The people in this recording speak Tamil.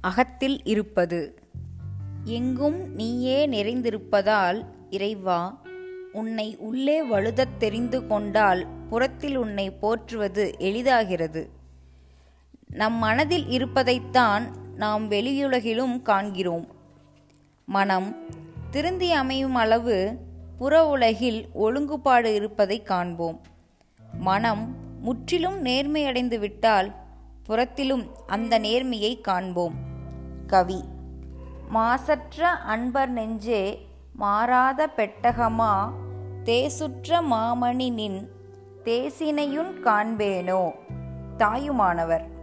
அகத்தில் இருப்பது. எங்கும் நீயே நிறைந்திருப்பதால் இறைவா உன்னை உள்ளே வழுதத் தெரிந்து கொண்டால் புறத்தில் உன்னை போற்றுவது எளிதாகிறது. நம் மனதில் இருப்பதைத்தான் நாம் வெளியுலகிலும் காண்கிறோம். மனம் திருந்தி அமையும் அளவு புற உலகில் ஒழுங்குபாடு இருப்பதை காண்போம். மனம் முற்றிலும் நேர்மையடைந்து விட்டால் புறத்திலும் அந்த நேர்மையை காண்போம். கவி. மாசற்ற அன்பர் நெஞ்சே மாறாத பெட்டகமா தேசுற்ற மாமணி நின் தேசினையுன் காண்பேனோ? தாயுமானவர்.